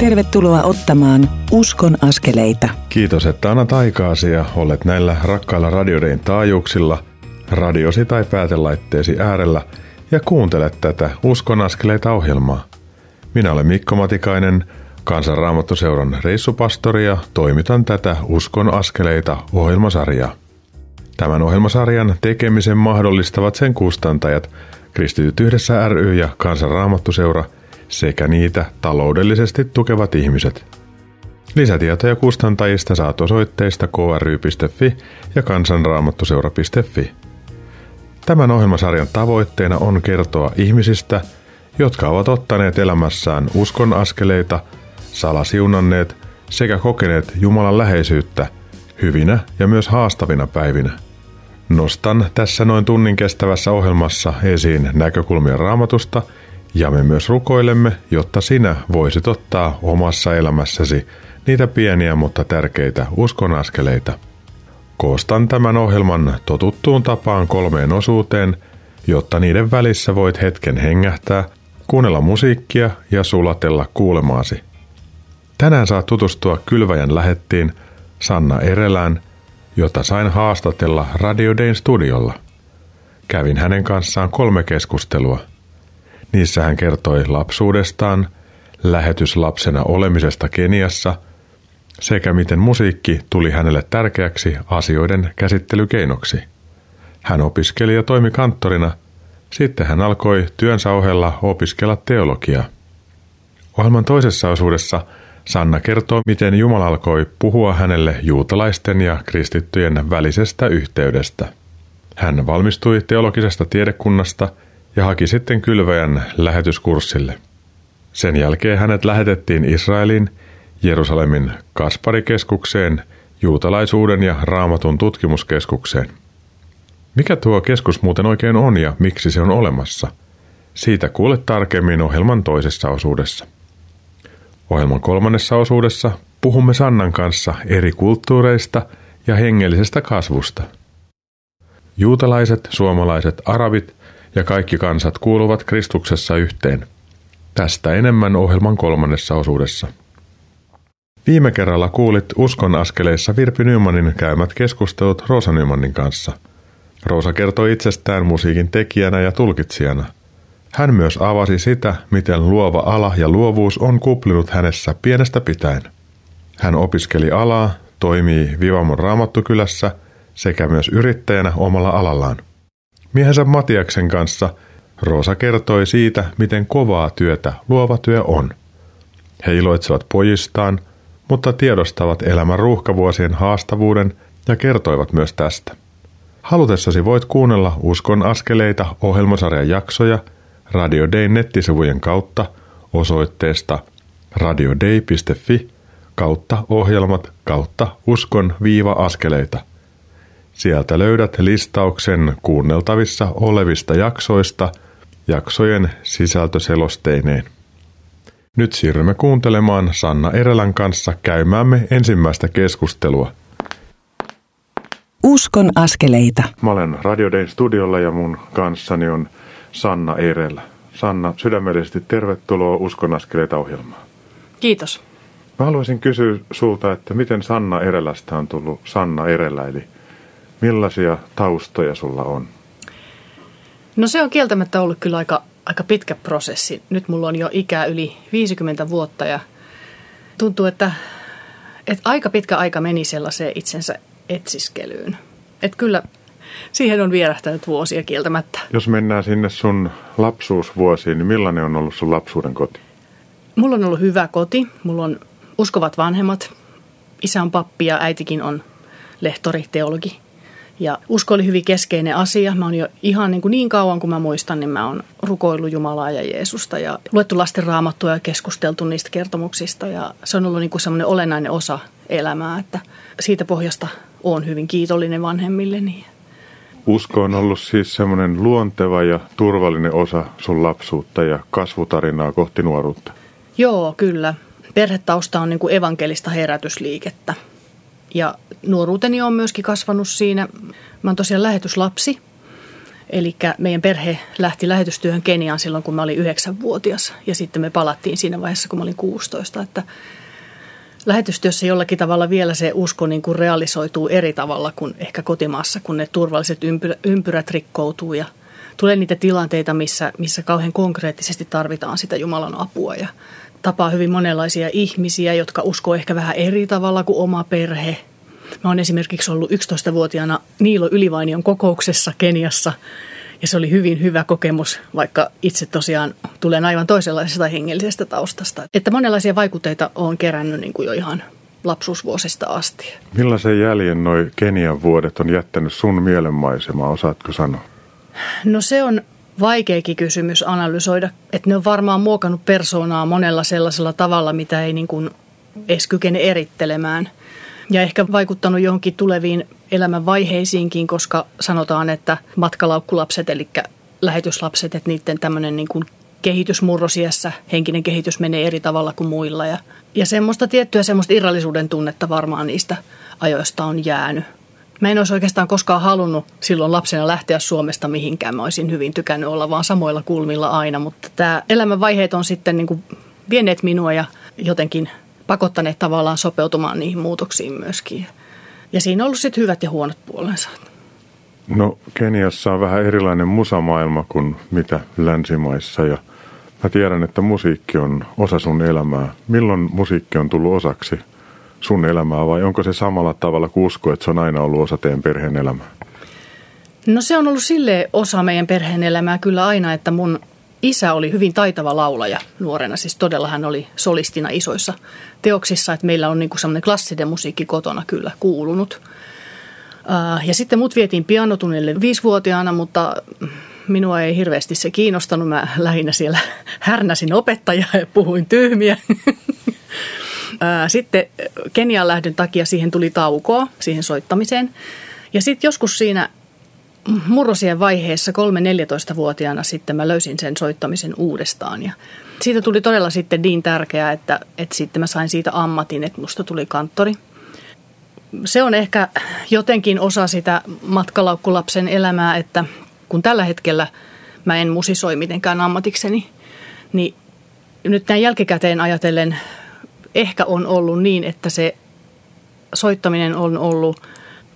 Tervetuloa ottamaan Uskon askeleita. Kiitos, että annat aikaasi ja olet näillä rakkailla radioiden taajuuksilla, radiosi tai päätelaitteesi äärellä ja kuuntelet tätä Uskon askeleita ohjelmaa. Minä olen Mikko Matikainen, Kansanraamattuseuran reissupastori ja toimitan tätä Uskon askeleita ohjelmasarjaa. Tämän ohjelmasarjan tekemisen mahdollistavat sen kustantajat Kristityt yhdessä ry ja Kansanraamattuseura sekä niitä taloudellisesti tukevat ihmiset. Lisätietoja kustantajista saat osoitteista kry.fi ja kansanraamattuseura.fi. Tämän ohjelmasarjan tavoitteena on kertoa ihmisistä, jotka ovat ottaneet elämässään uskon askeleita, salasiunanneet sekä kokeneet Jumalan läheisyyttä hyvinä ja myös haastavina päivinä – Nostan tässä noin tunnin kestävässä ohjelmassa esiin näkökulmia raamatusta ja me myös rukoilemme, jotta sinä voisit ottaa omassa elämässäsi niitä pieniä mutta tärkeitä uskonaskeleita. Koostan tämän ohjelman totuttuun tapaan kolmeen osuuteen, jotta niiden välissä voit hetken hengähtää, kuunnella musiikkia ja sulatella kuulemaasi. Tänään saat tutustua Kylväjän lähettiin Sanna Erelään – jota sain haastatella Radio Dayn studiolla. Kävin hänen kanssaan kolme keskustelua. Niissä hän kertoi lapsuudestaan, lähetyslapsena olemisesta Keniassa sekä miten musiikki tuli hänelle tärkeäksi asioiden käsittelykeinoksi. Hän opiskeli ja toimi kanttorina, sitten hän alkoi työnsä ohella opiskella teologiaa. Ohjelman toisessa osuudessa – Sanna kertoo, miten Jumala alkoi puhua hänelle juutalaisten ja kristittyjen välisestä yhteydestä. Hän valmistui teologisesta tiedekunnasta ja haki sitten kylväjän lähetyskurssille. Sen jälkeen hänet lähetettiin Israelin Jerusalemin Kasparikeskukseen, juutalaisuuden ja raamatun tutkimuskeskukseen. Mikä tuo keskus muuten oikein on ja miksi se on olemassa? Siitä kuulet tarkemmin ohjelman toisessa osuudessa. Ohjelman kolmannessa osuudessa puhumme Sannan kanssa eri kulttuureista ja hengellisestä kasvusta. Juutalaiset, suomalaiset, arabit ja kaikki kansat kuuluvat Kristuksessa yhteen. Tästä enemmän ohjelman kolmannessa osuudessa. Viime kerralla kuulit Uskon askeleissa Virpi Nymanin käymät keskustelut Roosa Nymanin kanssa. Roosa kertoi itsestään musiikin tekijänä ja tulkitsijana – hän myös avasi sitä, miten luova ala ja luovuus on kuplinut hänessä pienestä pitäen. Hän opiskeli alaa, toimii Vivamon raamattukylässä sekä myös yrittäjänä omalla alallaan. Miehensä Matiaksen kanssa Roosa kertoi siitä, miten kovaa työtä luova työ on. He iloitsevat pojistaan, mutta tiedostavat elämän ruuhkavuosien haastavuuden ja kertoivat myös tästä. Halutessasi voit kuunnella Uskon askeleita ohjelmasarjan jaksoja – Radio Day nettisivujen kautta osoitteesta radiodei.fi kautta ohjelmat kautta uskon viiva-askeleita. Sieltä löydät listauksen kuunneltavissa olevista jaksoista jaksojen sisältöselosteineen. Nyt siirrymme kuuntelemaan Sanna Erelän kanssa käymäämme ensimmäistä keskustelua. Uskon askeleita. Mä olen Radio Day studiolla ja mun kanssani on Sanna Erelä. Sanna, sydämellisesti tervetuloa Uskon askeleita ohjelmaan. Kiitos. Mä haluaisin kysyä sulta, että miten Sanna Erelästä on tullut Sanna Erelä, eli millaisia taustoja sulla on? No se on kieltämättä ollut kyllä aika, aika pitkä prosessi. Nyt mulla on jo ikää yli 50 vuotta ja tuntuu, että, että aika pitkä aika meni sellaiseen itsensä etsiskelyyn. Että kyllä siihen on vierähtänyt vuosia kieltämättä. Jos mennään sinne sun lapsuusvuosiin, niin millainen on ollut sun lapsuuden koti? Mulla on ollut hyvä koti. Mulla on uskovat vanhemmat. Isä on pappi ja äitikin on lehtori, teologi. Ja usko oli hyvin keskeinen asia. Mä oon jo ihan niin, kuin niin kauan kuin mä muistan, niin mä oon rukoillut Jumalaa ja Jeesusta ja luettu lasten raamattua ja keskusteltu niistä kertomuksista. Ja se on ollut niin kuin semmoinen olennainen osa elämää, että siitä pohjasta oon hyvin kiitollinen vanhemmilleni. Usko on ollut siis semmoinen luonteva ja turvallinen osa sun lapsuutta ja kasvutarinaa kohti nuoruutta. Joo, kyllä. Perhetausta on niin kuin evankelista herätysliikettä. Ja nuoruuteni on myöskin kasvanut siinä. Mä oon tosiaan lähetyslapsi. Eli meidän perhe lähti lähetystyöhön Keniaan silloin, kun mä olin yhdeksänvuotias ja sitten me palattiin siinä vaiheessa, kun mä olin 16. Että lähetystyössä jollakin tavalla vielä se usko niin kuin realisoituu eri tavalla kuin ehkä kotimaassa, kun ne turvalliset ympyrät, ympyrät rikkoutuu ja tulee niitä tilanteita, missä, missä kauhean konkreettisesti tarvitaan sitä Jumalan apua ja tapaa hyvin monenlaisia ihmisiä, jotka uskoo ehkä vähän eri tavalla kuin oma perhe. Mä oon esimerkiksi ollut 11-vuotiaana Niilo Ylivainion kokouksessa Keniassa ja se oli hyvin hyvä kokemus, vaikka itse tosiaan tulen aivan toisenlaisesta hengellisestä taustasta. Että monenlaisia vaikutteita on kerännyt niin kuin jo ihan lapsuusvuosista asti. Millaisen jäljen noi Kenian vuodet on jättänyt sun mielenmaisemaan, osaatko sanoa? No se on vaikeakin kysymys analysoida, että ne on varmaan muokannut persoonaa monella sellaisella tavalla, mitä ei niin kuin edes kykene erittelemään. Ja ehkä vaikuttanut johonkin tuleviin elämän vaiheisiinkin, koska sanotaan, että matkalaukkulapset, eli lähetyslapset, että niiden tämmöinen niin kuin kehitysmurrosiässä henkinen kehitys menee eri tavalla kuin muilla. Ja, ja semmoista tiettyä semmoista irrallisuuden tunnetta varmaan niistä ajoista on jäänyt. Mä en olisi oikeastaan koskaan halunnut silloin lapsena lähteä Suomesta mihinkään. Mä olisin hyvin tykännyt olla vaan samoilla kulmilla aina, mutta tämä elämänvaiheet on sitten niin kuin vieneet minua ja jotenkin pakottaneet tavallaan sopeutumaan niihin muutoksiin myöskin. Ja siinä on ollut sitten hyvät ja huonot puolensa. No Keniassa on vähän erilainen musamaailma kuin mitä länsimaissa ja mä tiedän, että musiikki on osa sun elämää. Milloin musiikki on tullut osaksi sun elämää vai onko se samalla tavalla kuin usko, että se on aina ollut osa teidän perheen elämää? No se on ollut sille osa meidän perheen elämää kyllä aina, että mun isä oli hyvin taitava laulaja nuorena. Siis todella hän oli solistina isoissa teoksissa, että meillä on niin kuin semmoinen klassinen musiikki kotona kyllä kuulunut. Ja sitten mut vietiin pianotunnille viisivuotiaana, mutta minua ei hirveästi se kiinnostanut. Mä lähinnä siellä härnäsin opettajaa ja puhuin tyhmiä. Sitten Kenian lähdön takia siihen tuli taukoa, siihen soittamiseen. Ja sitten joskus siinä murrosien vaiheessa, 3-14-vuotiaana sitten mä löysin sen soittamisen uudestaan. Ja siitä tuli todella sitten niin tärkeää, että, että sitten mä sain siitä ammatin, että musta tuli kanttori. Se on ehkä jotenkin osa sitä matkalaukkulapsen elämää, että kun tällä hetkellä mä en musisoi mitenkään ammatikseni, niin nyt näin jälkikäteen ajatellen ehkä on ollut niin, että se soittaminen on ollut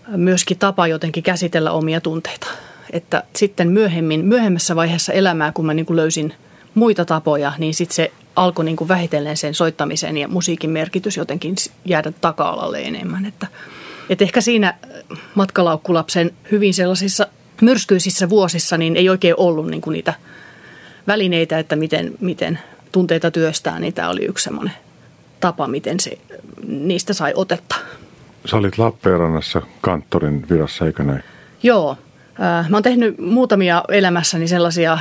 myöskin tapa jotenkin käsitellä omia tunteita. Että sitten myöhemmin, myöhemmässä vaiheessa elämää, kun mä niin kuin löysin muita tapoja, niin sitten se alkoi niin kuin vähitellen sen soittamisen ja musiikin merkitys jotenkin jäädä taka-alalle enemmän. Että, että ehkä siinä matkalaukkulapsen hyvin sellaisissa myrskyisissä vuosissa niin ei oikein ollut niin kuin niitä välineitä, että miten, miten tunteita työstää, niin tämä oli yksi semmoinen tapa, miten se, niistä sai otetta. Sä olit Lappeenrannassa kanttorin virassa, eikö näin? Joo. Mä oon tehnyt muutamia elämässäni sellaisia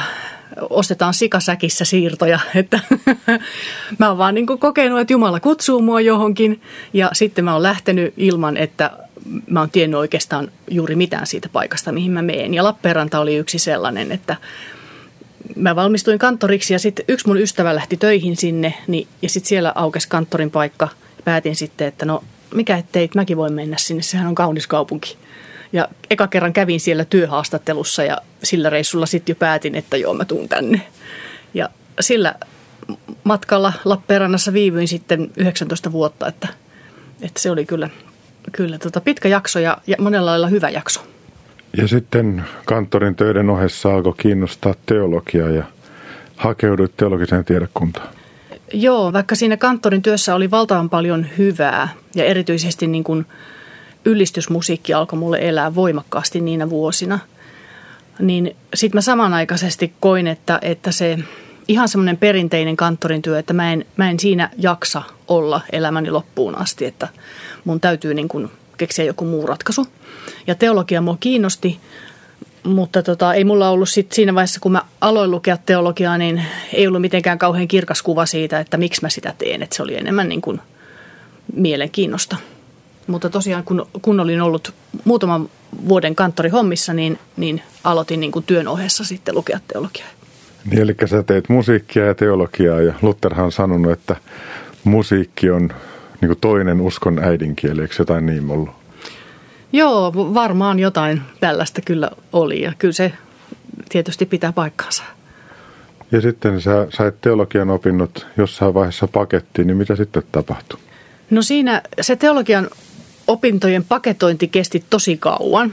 ostetaan sikasäkissä siirtoja, että mä oon vaan niin kokenut, että Jumala kutsuu mua johonkin ja sitten mä oon lähtenyt ilman, että mä oon tiennyt oikeastaan juuri mitään siitä paikasta, mihin mä meen. Ja Lappeenranta oli yksi sellainen, että mä valmistuin kanttoriksi ja sitten yksi mun ystävä lähti töihin sinne niin, ja sitten siellä aukesi kanttorin paikka. Päätin sitten, että no mikä ettei, mäkin voin mennä sinne, sehän on kaunis kaupunki. Ja eka kerran kävin siellä työhaastattelussa ja sillä reissulla sitten jo päätin, että joo mä tuun tänne. Ja sillä matkalla Lappeenrannassa viivyin sitten 19 vuotta, että, että se oli kyllä, kyllä tota pitkä jakso ja, ja monella lailla hyvä jakso. Ja sitten kanttorin töiden ohessa alkoi kiinnostaa teologiaa ja hakeuduit teologiseen tiedekuntaan. Joo, vaikka siinä kanttorin työssä oli valtavan paljon hyvää ja erityisesti niin kuin ylistysmusiikki alkoi mulle elää voimakkaasti niinä vuosina, niin sitten mä samanaikaisesti koin, että, että se ihan semmoinen perinteinen kanttorin työ, että mä en, mä en siinä jaksa olla elämäni loppuun asti, että mun täytyy niin kuin keksiä joku muu ratkaisu. Ja teologia mua kiinnosti, mutta tota, ei mulla ollut sit siinä vaiheessa, kun mä aloin lukea teologiaa, niin ei ollut mitenkään kauhean kirkas kuva siitä, että miksi mä sitä teen. Että se oli enemmän niin kuin mielenkiinnosta. Mutta tosiaan, kun, kun olin ollut muutaman vuoden kanttorihommissa, niin, niin aloitin niin kuin työn ohessa sitten lukea teologiaa. Niin, eli sä teet musiikkia ja teologiaa ja Lutherhan on sanonut, että musiikki on niin kuin toinen uskon äidinkieli, eikö jotain niin ollut? Joo, varmaan jotain tällaista kyllä oli ja kyllä se tietysti pitää paikkaansa. Ja sitten sä sait teologian opinnot jossain vaiheessa pakettiin, niin mitä sitten tapahtui? No siinä se teologian opintojen paketointi kesti tosi kauan.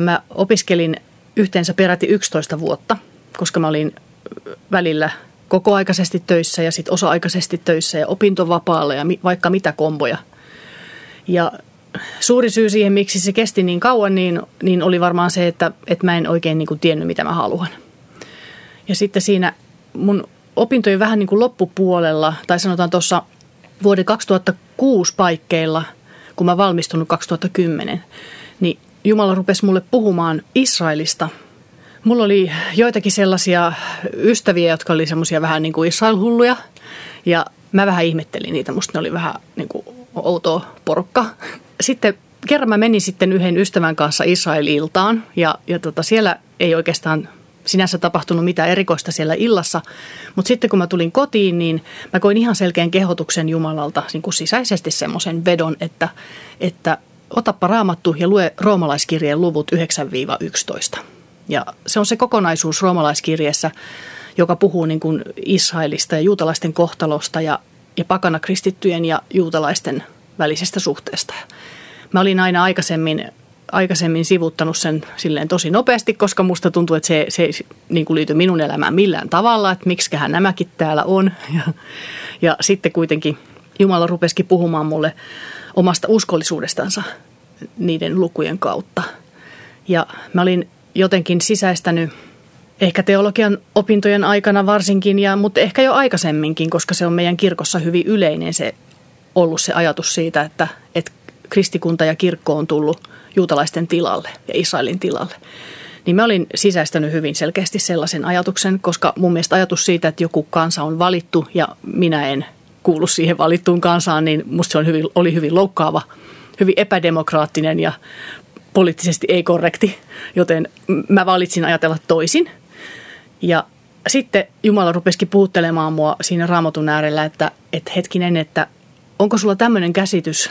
Mä opiskelin yhteensä peräti 11 vuotta, koska mä olin välillä kokoaikaisesti töissä ja sitten osa-aikaisesti töissä ja opintovapaalla ja vaikka mitä komboja. Ja suuri syy siihen, miksi se kesti niin kauan, niin, niin oli varmaan se, että, että mä en oikein niin kuin tiennyt, mitä mä haluan. Ja sitten siinä mun opintojen vähän niin kuin loppupuolella, tai sanotaan tuossa vuoden 2006 paikkeilla, kun mä valmistunut 2010, niin Jumala rupesi mulle puhumaan Israelista. Mulla oli joitakin sellaisia ystäviä, jotka oli semmoisia vähän niin kuin Israel-hulluja. Ja mä vähän ihmettelin niitä. Musta ne oli vähän niin kuin outoa porukka. Sitten kerran mä menin sitten yhden ystävän kanssa Israeliltaan ja, ja tota, siellä ei oikeastaan sinänsä tapahtunut mitään erikoista siellä illassa. Mutta sitten kun mä tulin kotiin, niin mä koin ihan selkeän kehotuksen Jumalalta niin kuin sisäisesti semmoisen vedon, että, että otappa raamattu ja lue roomalaiskirjeen luvut 9-11. Ja se on se kokonaisuus roomalaiskirjeessä, joka puhuu niin kuin Israelista ja juutalaisten kohtalosta ja, ja pakana kristittyjen ja juutalaisten välisestä suhteesta. Mä olin aina aikaisemmin, aikaisemmin sivuttanut sen silleen tosi nopeasti, koska musta tuntuu, että se, se ei niin kuin liity minun elämään millään tavalla, että miksiköhän nämäkin täällä on. Ja, ja sitten kuitenkin Jumala rupesikin puhumaan mulle omasta uskollisuudestansa niiden lukujen kautta. Ja mä olin jotenkin sisäistänyt ehkä teologian opintojen aikana varsinkin, ja, mutta ehkä jo aikaisemminkin, koska se on meidän kirkossa hyvin yleinen se ollut se ajatus siitä, että, että kristikunta ja kirkko on tullut juutalaisten tilalle ja Israelin tilalle. Niin mä olin sisäistänyt hyvin selkeästi sellaisen ajatuksen, koska mun mielestä ajatus siitä, että joku kansa on valittu ja minä en kuulu siihen valittuun kansaan, niin musta se on hyvin, oli hyvin loukkaava, hyvin epädemokraattinen ja poliittisesti ei-korrekti, joten mä valitsin ajatella toisin. Ja sitten Jumala rupesikin puhuttelemaan mua siinä raamatun äärellä, että, että hetkinen, että onko sulla tämmöinen käsitys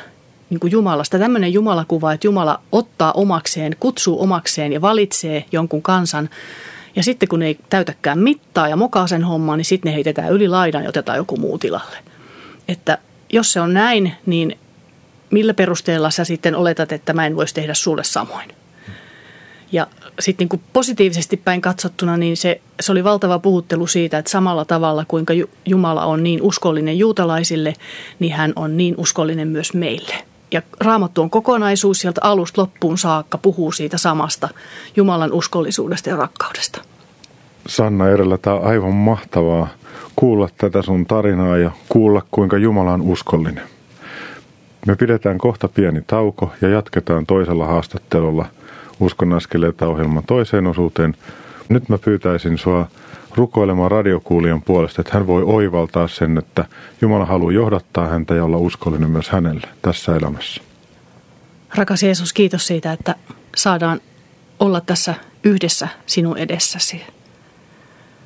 niin kuin Jumalasta, tämmöinen Jumalakuva, että Jumala ottaa omakseen, kutsuu omakseen ja valitsee jonkun kansan. Ja sitten kun ei täytäkään mittaa ja mokaa sen hommaa, niin sitten ne heitetään yli laidan ja otetaan joku muu tilalle. Että jos se on näin, niin millä perusteella sä sitten oletat, että mä en voisi tehdä sulle samoin? Ja sitten niin positiivisesti päin katsottuna, niin se, se oli valtava puhuttelu siitä, että samalla tavalla kuinka Jumala on niin uskollinen juutalaisille, niin hän on niin uskollinen myös meille. Ja raamattu on kokonaisuus sieltä alusta loppuun saakka puhuu siitä samasta Jumalan uskollisuudesta ja rakkaudesta. Sanna Erellä, tämä on aivan mahtavaa kuulla tätä sun tarinaa ja kuulla kuinka Jumala on uskollinen. Me pidetään kohta pieni tauko ja jatketaan toisella haastattelulla Uskon askeleita ohjelman toiseen osuuteen. Nyt mä pyytäisin sua rukoilemaan radiokuulijan puolesta, että hän voi oivaltaa sen, että Jumala haluaa johdattaa häntä ja olla uskollinen myös hänelle tässä elämässä. Rakas Jeesus, kiitos siitä, että saadaan olla tässä yhdessä sinun edessäsi.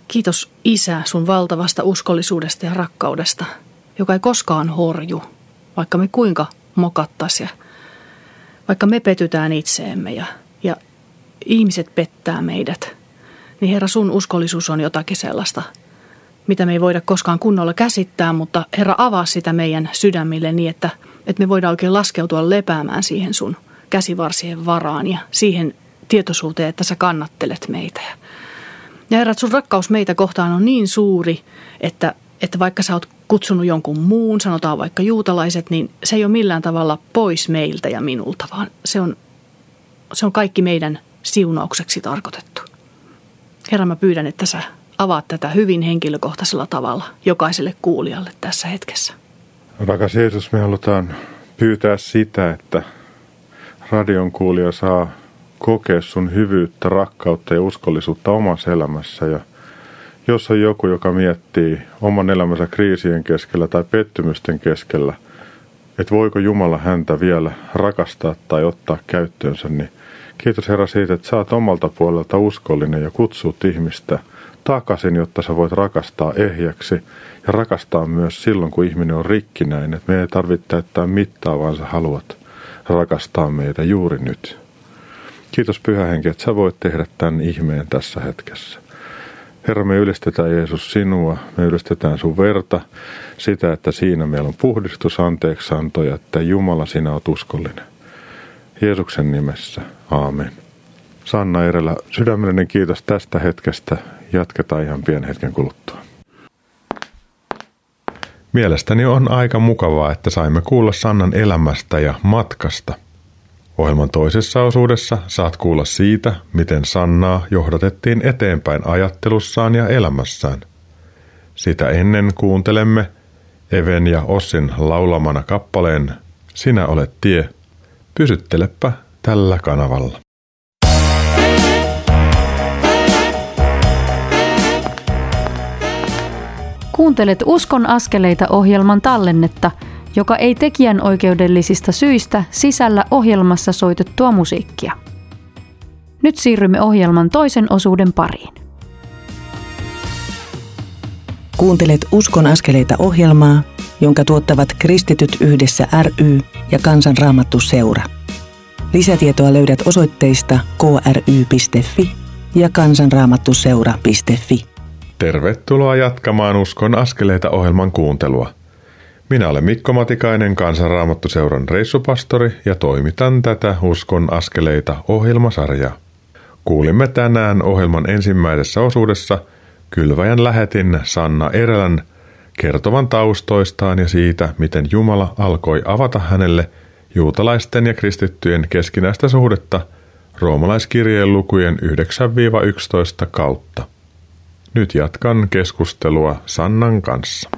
Kiitos Isä sun valtavasta uskollisuudesta ja rakkaudesta, joka ei koskaan horju, vaikka me kuinka mokattaisiin vaikka me petytään itseemme ja, ja ihmiset pettää meidät, niin Herra sun uskollisuus on jotakin sellaista, mitä me ei voida koskaan kunnolla käsittää, mutta Herra avaa sitä meidän sydämille niin, että, että me voidaan oikein laskeutua lepäämään siihen sun käsivarsien varaan ja siihen tietoisuuteen, että sä kannattelet meitä. Ja Herra, sun rakkaus meitä kohtaan on niin suuri, että, että vaikka sä oot kutsunut jonkun muun, sanotaan vaikka juutalaiset, niin se ei ole millään tavalla pois meiltä ja minulta, vaan se on, se on kaikki meidän siunaukseksi tarkoitettu. Herra, mä pyydän, että sä avaat tätä hyvin henkilökohtaisella tavalla jokaiselle kuulijalle tässä hetkessä. Rakas Jeesus, me halutaan pyytää sitä, että radion kuulija saa kokea sun hyvyyttä, rakkautta ja uskollisuutta omassa elämässä. Ja jos on joku, joka miettii oman elämänsä kriisien keskellä tai pettymysten keskellä, että voiko Jumala häntä vielä rakastaa tai ottaa käyttöönsä, niin kiitos Herra siitä, että saat omalta puolelta uskollinen ja kutsut ihmistä takaisin, jotta sä voit rakastaa ehjäksi ja rakastaa myös silloin, kun ihminen on rikkinäinen. Että me ei tarvitse täyttää mittaa, vaan sä haluat rakastaa meitä juuri nyt. Kiitos Pyhä Henki, että sä voit tehdä tämän ihmeen tässä hetkessä. Herra, me ylistetään Jeesus sinua, me ylistetään sun verta, sitä, että siinä meillä on puhdistus, anteeksianto ja että Jumala, sinä oot uskollinen. Jeesuksen nimessä, aamen. Sanna Erellä, sydämellinen kiitos tästä hetkestä. Jatketaan ihan pienen hetken kuluttua. Mielestäni on aika mukavaa, että saimme kuulla Sannan elämästä ja matkasta. Ohjelman toisessa osuudessa saat kuulla siitä, miten Sannaa johdatettiin eteenpäin ajattelussaan ja elämässään. Sitä ennen kuuntelemme Even ja Ossin laulamana kappaleen Sinä olet tie. Pysyttelepä tällä kanavalla. Kuuntelet Uskon askeleita ohjelman tallennetta, joka ei tekijän oikeudellisista syistä sisällä ohjelmassa soitettua musiikkia. Nyt siirrymme ohjelman toisen osuuden pariin. Kuuntelet Uskon askeleita ohjelmaa, jonka tuottavat Kristityt yhdessä ry ja Kansanraamattu seura. Lisätietoa löydät osoitteista kry.fi ja kansanraamattuseura.fi. Tervetuloa jatkamaan Uskon askeleita ohjelman kuuntelua. Minä olen Mikko Matikainen, Kansanraamattuseuran reissupastori ja toimitan tätä Uskon askeleita ohjelmasarjaa. Kuulimme tänään ohjelman ensimmäisessä osuudessa kylväjän lähetin Sanna Erälän kertovan taustoistaan ja siitä, miten Jumala alkoi avata hänelle juutalaisten ja kristittyjen keskinäistä suhdetta roomalaiskirjeen lukujen 9-11 kautta. Nyt jatkan keskustelua Sannan kanssa.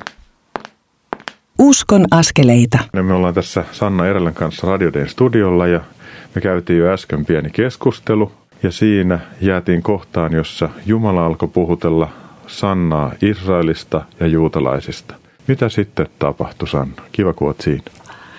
Uskon askeleita. Me ollaan tässä Sanna Erälän kanssa Radiodeen studiolla ja me käytiin jo äsken pieni keskustelu ja siinä jäätiin kohtaan, jossa Jumala alkoi puhutella Sannaa Israelista ja juutalaisista. Mitä sitten tapahtui, Sanna? Kiva, kun oot siinä.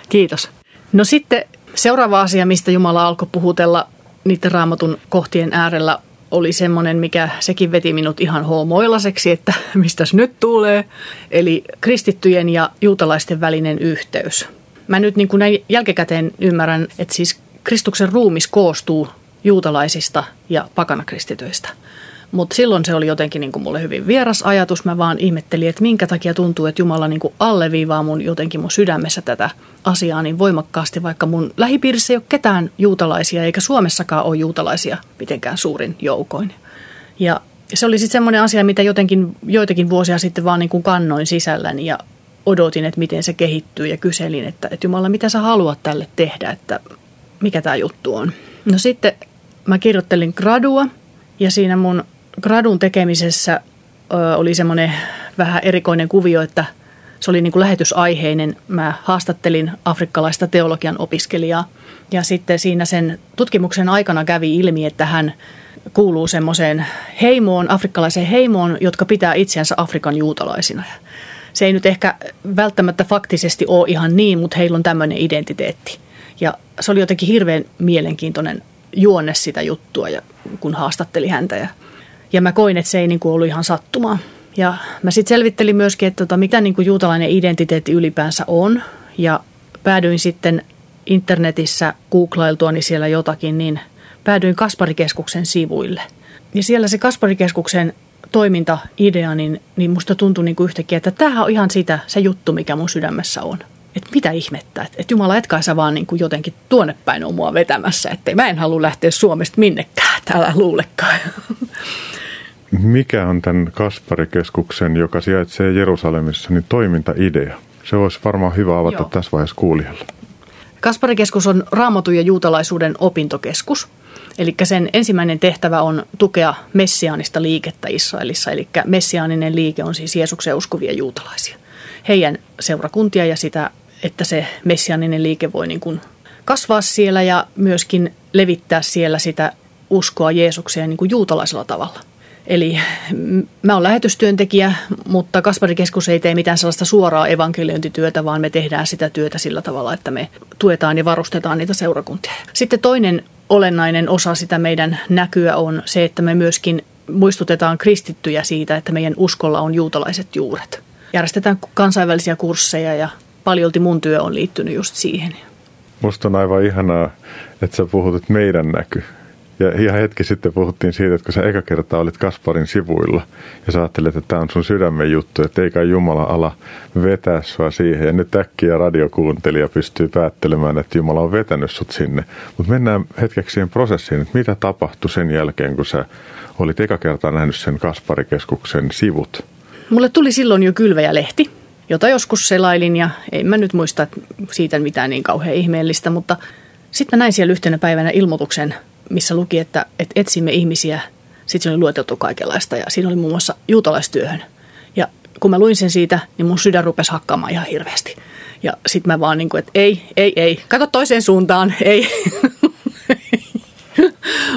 Kiitos. No sitten seuraava asia, mistä Jumala alkoi puhutella niiden raamatun kohtien äärellä, oli semmoinen, mikä sekin veti minut ihan hoomoilaseksi, että mistäs nyt tulee. Eli kristittyjen ja juutalaisten välinen yhteys. Mä nyt niin kuin näin jälkikäteen ymmärrän, että siis Kristuksen ruumis koostuu juutalaisista ja pakanakristityistä – mutta silloin se oli jotenkin niin kuin mulle hyvin vieras ajatus. Mä vaan ihmettelin, että minkä takia tuntuu, että Jumala niin kuin alleviivaa mun jotenkin mun sydämessä tätä asiaa niin voimakkaasti, vaikka mun lähipiirissä ei ole ketään juutalaisia, eikä Suomessakaan ole juutalaisia mitenkään suurin joukoin. Ja se oli sitten semmoinen asia, mitä jotenkin joitakin vuosia sitten vaan niin kuin kannoin sisälläni ja odotin, että miten se kehittyy ja kyselin, että, että Jumala, mitä sä haluat tälle tehdä, että mikä tämä juttu on. No sitten mä kirjoittelin gradua ja siinä mun gradun tekemisessä oli semmoinen vähän erikoinen kuvio, että se oli niin kuin lähetysaiheinen. Mä haastattelin afrikkalaista teologian opiskelijaa ja sitten siinä sen tutkimuksen aikana kävi ilmi, että hän kuuluu semmoiseen heimoon, afrikkalaiseen heimoon, jotka pitää itseänsä Afrikan juutalaisina. Se ei nyt ehkä välttämättä faktisesti ole ihan niin, mutta heillä on tämmöinen identiteetti. Ja se oli jotenkin hirveän mielenkiintoinen juonne sitä juttua, ja kun haastatteli häntä. Ja ja mä koin, että se ei niin kuin ollut ihan sattumaa. Ja mä sitten selvittelin myöskin, että tota, mitä niin kuin juutalainen identiteetti ylipäänsä on. Ja päädyin sitten internetissä googlailtuani siellä jotakin, niin päädyin Kasparikeskuksen sivuille. Ja siellä se Kasparikeskuksen toimintaidea, niin, niin musta tuntui niin kuin yhtäkkiä, että tämähän on ihan sitä, se juttu, mikä mun sydämessä on. Että mitä ihmettä, että, että Jumala etkä sä vaan niin kuin jotenkin tuonne päin on mua vetämässä, että mä en halua lähteä Suomesta minnekään, täällä luulekaan. Mikä on tämän Kasparikeskuksen, joka sijaitsee Jerusalemissa, niin toimintaidea? Se olisi varmaan hyvä avata Joo. tässä vaiheessa kuulijalle. Kasparikeskus on raamatun ja juutalaisuuden opintokeskus. Eli sen ensimmäinen tehtävä on tukea messiaanista liikettä Israelissa. Eli messiaaninen liike on siis Jeesuksen uskovia juutalaisia. Heidän seurakuntia ja sitä, että se messiaaninen liike voi niin kuin kasvaa siellä ja myöskin levittää siellä sitä uskoa Jeesukseen niin kuin juutalaisella tavalla – Eli mä oon lähetystyöntekijä, mutta Kasparikeskus ei tee mitään sellaista suoraa evankeliointityötä, vaan me tehdään sitä työtä sillä tavalla, että me tuetaan ja varustetaan niitä seurakuntia. Sitten toinen olennainen osa sitä meidän näkyä on se, että me myöskin muistutetaan kristittyjä siitä, että meidän uskolla on juutalaiset juuret. Järjestetään kansainvälisiä kursseja ja paljolti mun työ on liittynyt just siihen. Musta on aivan ihanaa, että sä puhut, että meidän näky. Ja ihan hetki sitten puhuttiin siitä, että kun sä eka kertaa olit Kasparin sivuilla ja sä ajattelet, että tämä on sun sydämen juttu, että eikä Jumala ala vetää sua siihen. Ja nyt äkkiä radiokuuntelija pystyy päättelemään, että Jumala on vetänyt sut sinne. Mutta mennään hetkeksi siihen prosessiin, että mitä tapahtui sen jälkeen, kun sä olit eka kertaa nähnyt sen Kasparikeskuksen sivut? Mulle tuli silloin jo kylväjälehti, jota joskus selailin ja en mä nyt muista siitä mitään niin kauhean ihmeellistä, mutta sitten mä näin siellä yhtenä päivänä ilmoituksen, missä luki, että, että etsimme ihmisiä. Sitten se oli lueteltu kaikenlaista ja siinä oli muun muassa juutalaistyöhön. Ja kun mä luin sen siitä, niin mun sydän rupesi hakkaamaan ihan hirveästi. Ja sitten mä vaan niin kuin, että ei, ei, ei, kato toiseen suuntaan, ei.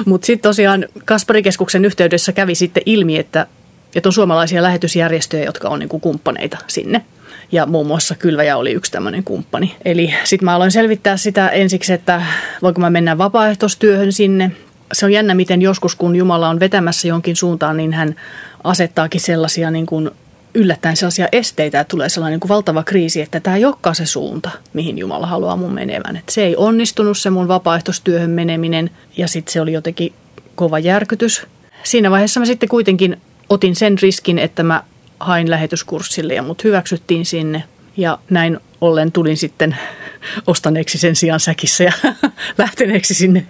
Mutta sitten tosiaan Kasparikeskuksen yhteydessä kävi sitten ilmi, että, että on suomalaisia lähetysjärjestöjä, jotka on niin kuin kumppaneita sinne. Ja muun muassa Kylväjä oli yksi tämmöinen kumppani. Eli sitten mä aloin selvittää sitä ensiksi, että voinko mä mennä vapaaehtoistyöhön sinne. Se on jännä, miten joskus kun Jumala on vetämässä jonkin suuntaan, niin hän asettaakin sellaisia niin kuin yllättäen sellaisia esteitä, että tulee sellainen niin kuin valtava kriisi, että tämä ei olekaan se suunta, mihin Jumala haluaa mun menevän. Että se ei onnistunut se mun vapaaehtoistyöhön meneminen ja sitten se oli jotenkin kova järkytys. Siinä vaiheessa mä sitten kuitenkin otin sen riskin, että mä hain lähetyskurssille ja mut hyväksyttiin sinne. Ja näin ollen tulin sitten ostaneeksi sen sijaan säkissä ja lähteneeksi sinne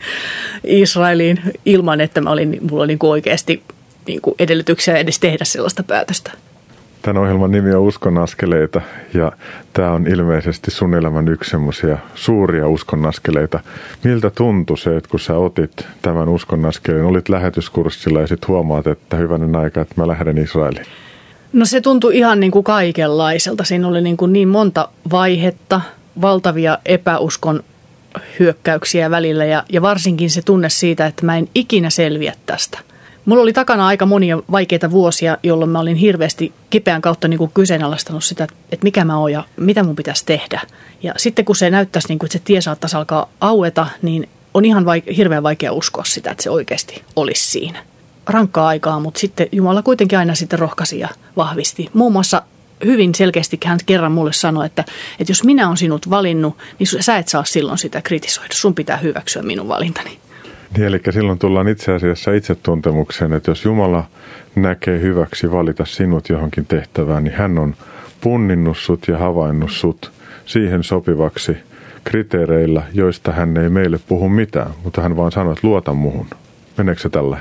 Israeliin ilman, että mä olin, mulla oli niin oikeasti niin kuin edellytyksiä edes tehdä sellaista päätöstä. Tämän ohjelman nimi on Uskon askeleita ja tämä on ilmeisesti sun elämän yksi semmoisia suuria uskon askeleita. Miltä tuntui se, että kun sä otit tämän uskon askeleen, olit lähetyskurssilla ja sitten huomaat, että hyvänen aika, että mä lähden Israeliin? No se tuntui ihan niin kuin kaikenlaiselta. Siinä oli niin, kuin niin monta vaihetta, valtavia epäuskon hyökkäyksiä välillä ja, ja varsinkin se tunne siitä, että mä en ikinä selviä tästä. Mulla oli takana aika monia vaikeita vuosia, jolloin mä olin hirveästi kipeän kautta niin kuin kyseenalaistanut sitä, että mikä mä oon ja mitä mun pitäisi tehdä. Ja sitten kun se näyttäisi, niin kuin, että se tie saattaisi alkaa aueta, niin on ihan vaike- hirveän vaikea uskoa sitä, että se oikeasti olisi siinä rankkaa aikaa, mutta sitten Jumala kuitenkin aina sitten rohkaisi ja vahvisti. Muun muassa hyvin selkeästi hän kerran mulle sanoi, että, että jos minä olen sinut valinnut, niin sä et saa silloin sitä kritisoida. Sun pitää hyväksyä minun valintani. Niin, eli silloin tullaan itse asiassa itsetuntemukseen, että jos Jumala näkee hyväksi valita sinut johonkin tehtävään, niin hän on punninnut sut ja havainnut sut siihen sopivaksi kriteereillä, joista hän ei meille puhu mitään, mutta hän vaan sanoo, että luota muhun. Meneekö se tällä?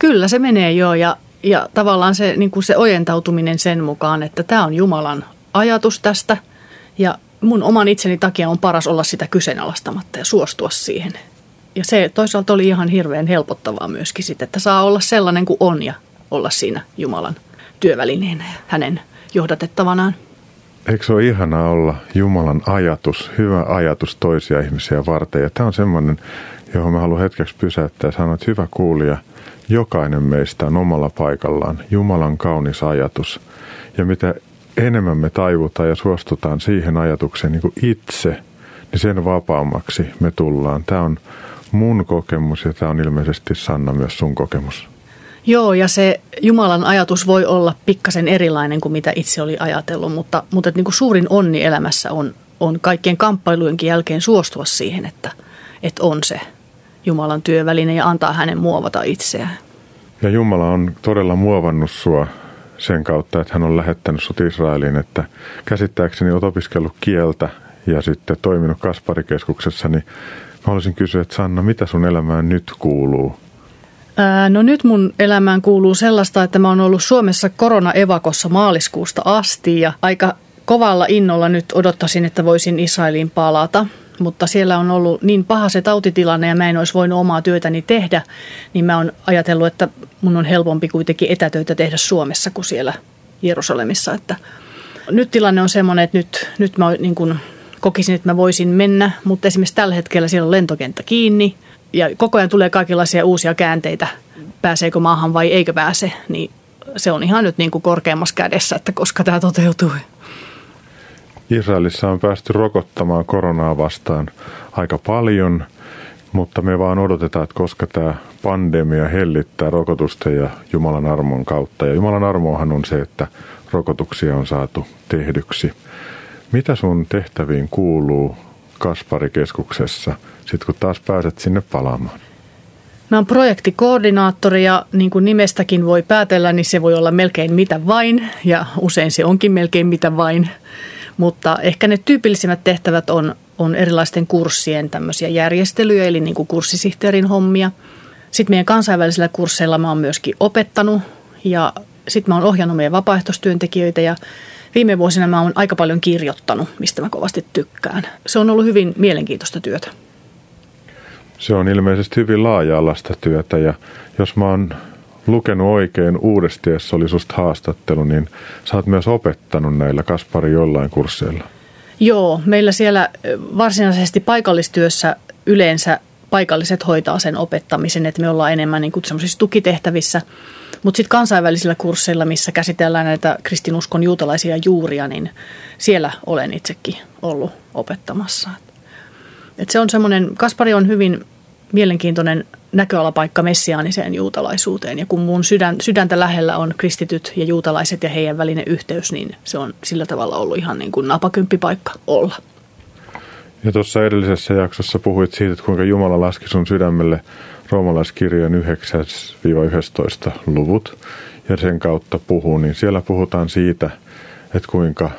Kyllä se menee jo ja, ja tavallaan se, niin kuin se ojentautuminen sen mukaan, että tämä on Jumalan ajatus tästä ja mun oman itseni takia on paras olla sitä kyseenalaistamatta ja suostua siihen. Ja se toisaalta oli ihan hirveän helpottavaa myöskin sitten, että saa olla sellainen kuin on ja olla siinä Jumalan työvälineenä ja hänen johdatettavanaan. Eikö se ole ihanaa olla Jumalan ajatus, hyvä ajatus toisia ihmisiä varten? Ja tämä on semmoinen, johon mä haluan hetkeksi pysäyttää ja sanoa, että hyvä kuulija – Jokainen meistä on omalla paikallaan Jumalan kaunis ajatus. Ja mitä enemmän me taivutaan ja suostutaan siihen ajatukseen niin kuin itse, niin sen vapaammaksi me tullaan. Tämä on mun kokemus ja tämä on ilmeisesti Sanna myös sun kokemus. Joo, ja se Jumalan ajatus voi olla pikkasen erilainen kuin mitä itse oli ajatellut, mutta, mutta niin kuin suurin onni elämässä on, on kaikkien kamppailujenkin jälkeen suostua siihen, että, että on se Jumalan työväline ja antaa hänen muovata itseään. Ja Jumala on todella muovannut sua sen kautta, että hän on lähettänyt sut Israeliin, että käsittääkseni olet opiskellut kieltä ja sitten toiminut Kasparikeskuksessa, niin mä haluaisin kysyä, että Sanna, mitä sun elämään nyt kuuluu? no nyt mun elämään kuuluu sellaista, että mä oon ollut Suomessa korona-evakossa maaliskuusta asti ja aika kovalla innolla nyt odottaisin, että voisin Israeliin palata – mutta siellä on ollut niin paha se tautitilanne ja mä en olisi voinut omaa työtäni tehdä, niin mä oon ajatellut, että mun on helpompi kuitenkin etätöitä tehdä Suomessa kuin siellä Jerusalemissa. Että nyt tilanne on semmoinen, että nyt, nyt mä niin kuin kokisin, että mä voisin mennä, mutta esimerkiksi tällä hetkellä siellä on lentokenttä kiinni ja koko ajan tulee kaikenlaisia uusia käänteitä, pääseekö maahan vai eikö pääse, niin se on ihan nyt niin kuin korkeammassa kädessä, että koska tämä toteutuu. Israelissa on päästy rokottamaan koronaa vastaan aika paljon, mutta me vaan odotetaan, että koska tämä pandemia hellittää rokotusten ja Jumalan armon kautta. Ja Jumalan armoahan on se, että rokotuksia on saatu tehdyksi. Mitä sun tehtäviin kuuluu Kasparikeskuksessa, sitten kun taas pääset sinne palaamaan? Mä oon projektikoordinaattori ja niin kuin nimestäkin voi päätellä, niin se voi olla melkein mitä vain ja usein se onkin melkein mitä vain. Mutta ehkä ne tyypillisimmät tehtävät on, on erilaisten kurssien tämmöisiä järjestelyjä, eli niin kuin kurssisihteerin hommia. Sitten meidän kansainvälisillä kursseilla mä oon myöskin opettanut ja sitten mä oon ohjannut meidän vapaaehtoistyöntekijöitä ja viime vuosina mä oon aika paljon kirjoittanut, mistä mä kovasti tykkään. Se on ollut hyvin mielenkiintoista työtä. Se on ilmeisesti hyvin laaja-alaista työtä ja jos mä oon lukenut oikein uudesti, jos oli susta haastattelu, niin sä oot myös opettanut näillä Kaspari jollain kursseilla. Joo, meillä siellä varsinaisesti paikallistyössä yleensä paikalliset hoitaa sen opettamisen, että me ollaan enemmän niin semmoisissa tukitehtävissä. Mutta sitten kansainvälisillä kursseilla, missä käsitellään näitä kristinuskon juutalaisia juuria, niin siellä olen itsekin ollut opettamassa. Et se on semmoinen, Kaspari on hyvin mielenkiintoinen näköalapaikka messiaaniseen juutalaisuuteen. Ja kun mun sydän, sydäntä lähellä on kristityt ja juutalaiset ja heidän välinen yhteys, niin se on sillä tavalla ollut ihan niin kuin napakymppipaikka olla. Ja tuossa edellisessä jaksossa puhuit siitä, että kuinka Jumala laski sun sydämelle roomalaiskirjan 9-11 luvut ja sen kautta puhuu, niin siellä puhutaan siitä, että kuinka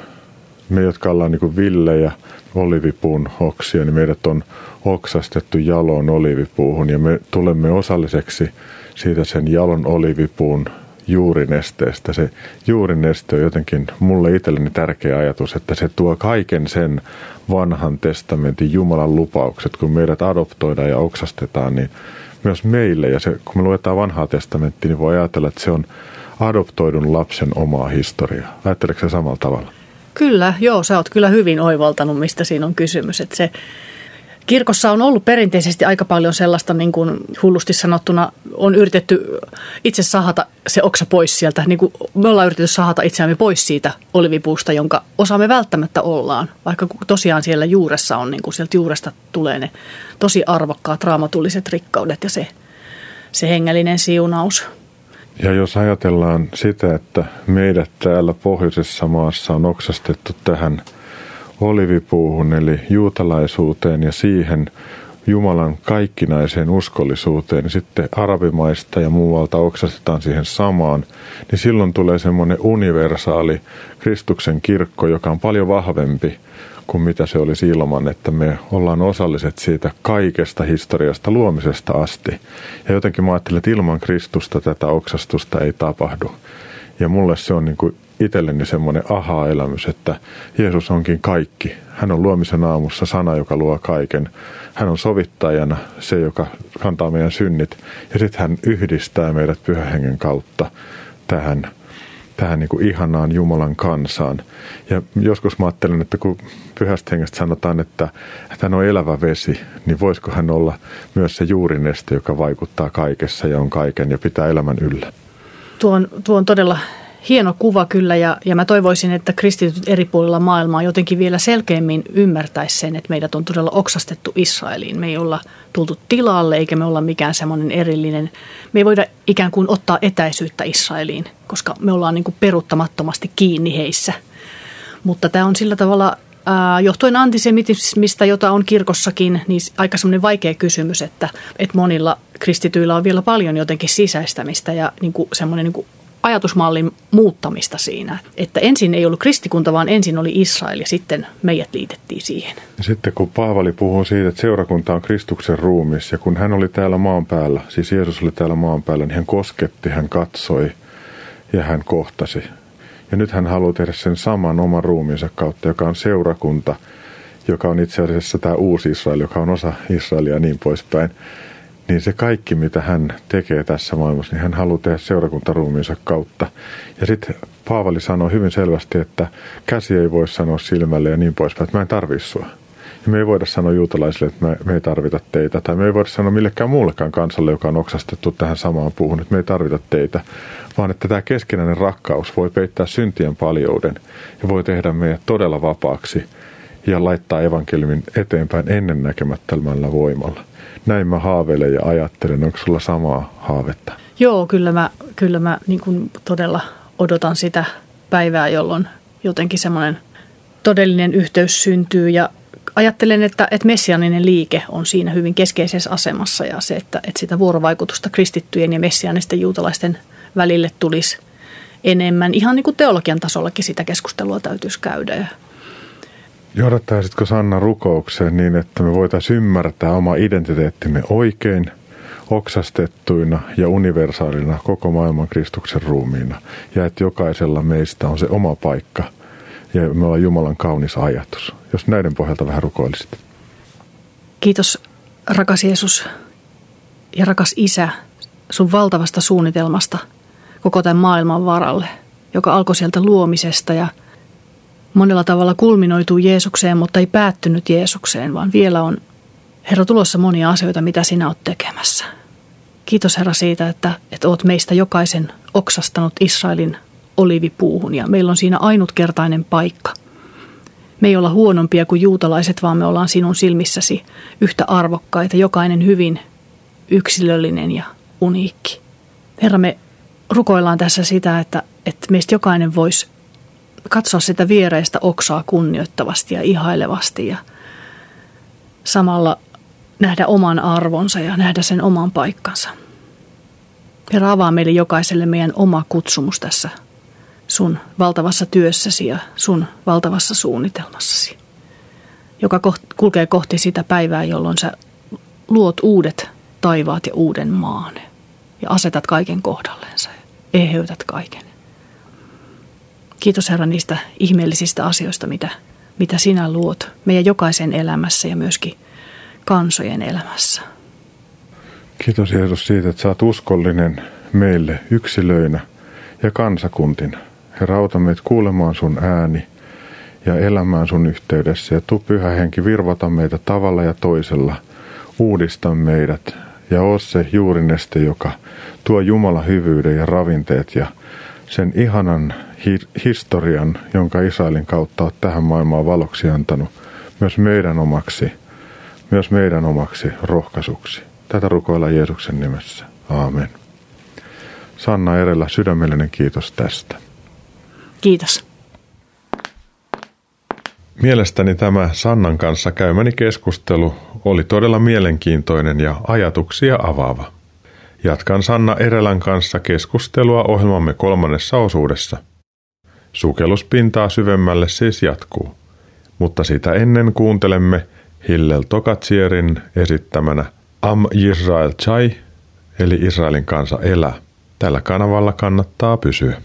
me, jotka ollaan niin villejä, olivipuun oksia, niin meidät on oksastettu jaloon olivipuuhun ja me tulemme osalliseksi siitä sen jalon olivipuun juurinesteestä. Se juurineste on jotenkin mulle itselleni tärkeä ajatus, että se tuo kaiken sen vanhan testamentin Jumalan lupaukset, kun meidät adoptoidaan ja oksastetaan, niin myös meille. Ja se, kun me luetaan vanhaa testamenttia, niin voi ajatella, että se on adoptoidun lapsen omaa historiaa. Ajatteleeko se samalla tavalla? Kyllä, joo, sä oot kyllä hyvin oivaltanut, mistä siinä on kysymys. Että se, kirkossa on ollut perinteisesti aika paljon sellaista, niin kuin hullusti sanottuna, on yritetty itse sahata se oksa pois sieltä. Niin kuin me ollaan yritetty sahata itseämme pois siitä olivipuusta, jonka osa me välttämättä ollaan. Vaikka tosiaan siellä juuressa on, niin kuin sieltä juuresta tulee ne tosi arvokkaat raamatulliset rikkaudet ja se, se hengellinen siunaus. Ja jos ajatellaan sitä, että meidät täällä pohjoisessa maassa on oksastettu tähän olivipuuhun eli juutalaisuuteen ja siihen Jumalan kaikkinaiseen uskollisuuteen, niin sitten arabimaista ja muualta oksastetaan siihen samaan, niin silloin tulee semmoinen universaali Kristuksen kirkko, joka on paljon vahvempi kuin mitä se olisi ilman, että me ollaan osalliset siitä kaikesta historiasta luomisesta asti. Ja jotenkin mä ajattelen, että ilman Kristusta tätä oksastusta ei tapahdu. Ja mulle se on niin kuin itselleni semmoinen aha-elämys, että Jeesus onkin kaikki. Hän on luomisen aamussa sana, joka luo kaiken. Hän on sovittajana se, joka kantaa meidän synnit. Ja sitten hän yhdistää meidät pyhähengen kautta tähän tähän niin kuin ihanaan Jumalan kansaan. Ja joskus mä ajattelen, että kun pyhästä hengestä sanotaan, että, hän on elävä vesi, niin voisiko hän olla myös se juurineste, joka vaikuttaa kaikessa ja on kaiken ja pitää elämän yllä? Tuo on, tuo on todella hieno kuva kyllä ja, ja mä toivoisin, että kristityt eri puolilla maailmaa jotenkin vielä selkeämmin ymmärtäisi sen, että meidät on todella oksastettu Israeliin. Me ei olla tultu tilalle eikä me olla mikään semmoinen erillinen. Me ei voida ikään kuin ottaa etäisyyttä Israeliin, koska me ollaan niin kuin peruuttamattomasti kiinni heissä. Mutta tämä on sillä tavalla johtuen antisemitismistä, jota on kirkossakin, niin aika semmoinen vaikea kysymys, että, että monilla kristityillä on vielä paljon jotenkin sisäistämistä ja niin kuin semmoinen niin kuin ajatusmallin muuttamista siinä. Että ensin ei ollut kristikunta, vaan ensin oli Israel ja sitten meidät liitettiin siihen. Sitten kun Paavali puhuu siitä, että seurakunta on Kristuksen ruumis ja kun hän oli täällä maan päällä, siis Jeesus oli täällä maan päällä, niin hän kosketti, hän katsoi ja hän kohtasi. Ja nyt hän haluaa tehdä sen saman oman ruumiinsa kautta, joka on seurakunta, joka on itse asiassa tämä uusi Israel, joka on osa Israelia ja niin poispäin niin se kaikki, mitä hän tekee tässä maailmassa, niin hän haluaa tehdä seurakuntaruumiinsa kautta. Ja sitten Paavali sanoo hyvin selvästi, että käsi ei voi sanoa silmälle ja niin poispäin, että mä en tarvi sua. Ja me ei voida sanoa juutalaisille, että me, me ei tarvita teitä. Tai me ei voida sanoa millekään muullekaan kansalle, joka on oksastettu tähän samaan puuhun, että me ei tarvita teitä. Vaan että tämä keskinäinen rakkaus voi peittää syntien paljouden ja voi tehdä meidät todella vapaaksi ja laittaa evankeliumin eteenpäin ennennäkemättömällä voimalla näin mä haaveilen ja ajattelen. Onko sulla samaa haavetta? Joo, kyllä mä, kyllä mä niin kuin todella odotan sitä päivää, jolloin jotenkin semmoinen todellinen yhteys syntyy ja ajattelen, että, että messianinen liike on siinä hyvin keskeisessä asemassa ja se, että, että sitä vuorovaikutusta kristittyjen ja messianisten juutalaisten välille tulisi enemmän. Ihan niin kuin teologian tasollakin sitä keskustelua täytyisi käydä. Johdattaisitko Sanna rukoukseen niin, että me voitaisiin ymmärtää oma identiteettimme oikein, oksastettuina ja universaalina koko maailman Kristuksen ruumiina, ja että jokaisella meistä on se oma paikka, ja me ollaan Jumalan kaunis ajatus. Jos näiden pohjalta vähän rukoilisit. Kiitos rakas Jeesus ja rakas Isä sun valtavasta suunnitelmasta koko tämän maailman varalle, joka alkoi sieltä luomisesta ja – monella tavalla kulminoituu Jeesukseen, mutta ei päättynyt Jeesukseen, vaan vielä on Herra tulossa monia asioita, mitä sinä olet tekemässä. Kiitos Herra siitä, että, että olet meistä jokaisen oksastanut Israelin olivipuuhun ja meillä on siinä ainutkertainen paikka. Me ei olla huonompia kuin juutalaiset, vaan me ollaan sinun silmissäsi yhtä arvokkaita, jokainen hyvin yksilöllinen ja uniikki. Herra, me rukoillaan tässä sitä, että, että meistä jokainen voisi katsoa sitä viereistä oksaa kunnioittavasti ja ihailevasti ja samalla nähdä oman arvonsa ja nähdä sen oman paikkansa. Herra, avaa meille jokaiselle meidän oma kutsumus tässä sun valtavassa työssäsi ja sun valtavassa suunnitelmassasi, joka kulkee kohti sitä päivää, jolloin sä luot uudet taivaat ja uuden maan ja asetat kaiken kohdallensa ja eheytät kaiken. Kiitos Herra niistä ihmeellisistä asioista, mitä, mitä sinä luot meidän jokaisen elämässä ja myöskin kansojen elämässä. Kiitos Jeesus siitä, että saat uskollinen meille yksilöinä ja kansakuntina. Herra, auta meitä kuulemaan sun ääni ja elämään sun yhteydessä. Ja tuu pyhä henki virvata meitä tavalla ja toisella. Uudista meidät ja oo se juurineste, joka tuo Jumala hyvyyden ja ravinteet ja sen ihanan hi- historian, jonka Israelin kautta olet tähän maailmaan valoksi antanut, myös meidän omaksi, myös meidän omaksi rohkaisuksi. Tätä rukoilla Jeesuksen nimessä. Aamen. Sanna Erellä, sydämellinen kiitos tästä. Kiitos. Mielestäni tämä Sannan kanssa käymäni keskustelu oli todella mielenkiintoinen ja ajatuksia avaava. Jatkan Sanna Erelän kanssa keskustelua ohjelmamme kolmannessa osuudessa. Sukelluspintaa syvemmälle siis jatkuu, mutta sitä ennen kuuntelemme Hillel Tokatsierin esittämänä Am Israel Chai, eli Israelin kansa elää. Tällä kanavalla kannattaa pysyä.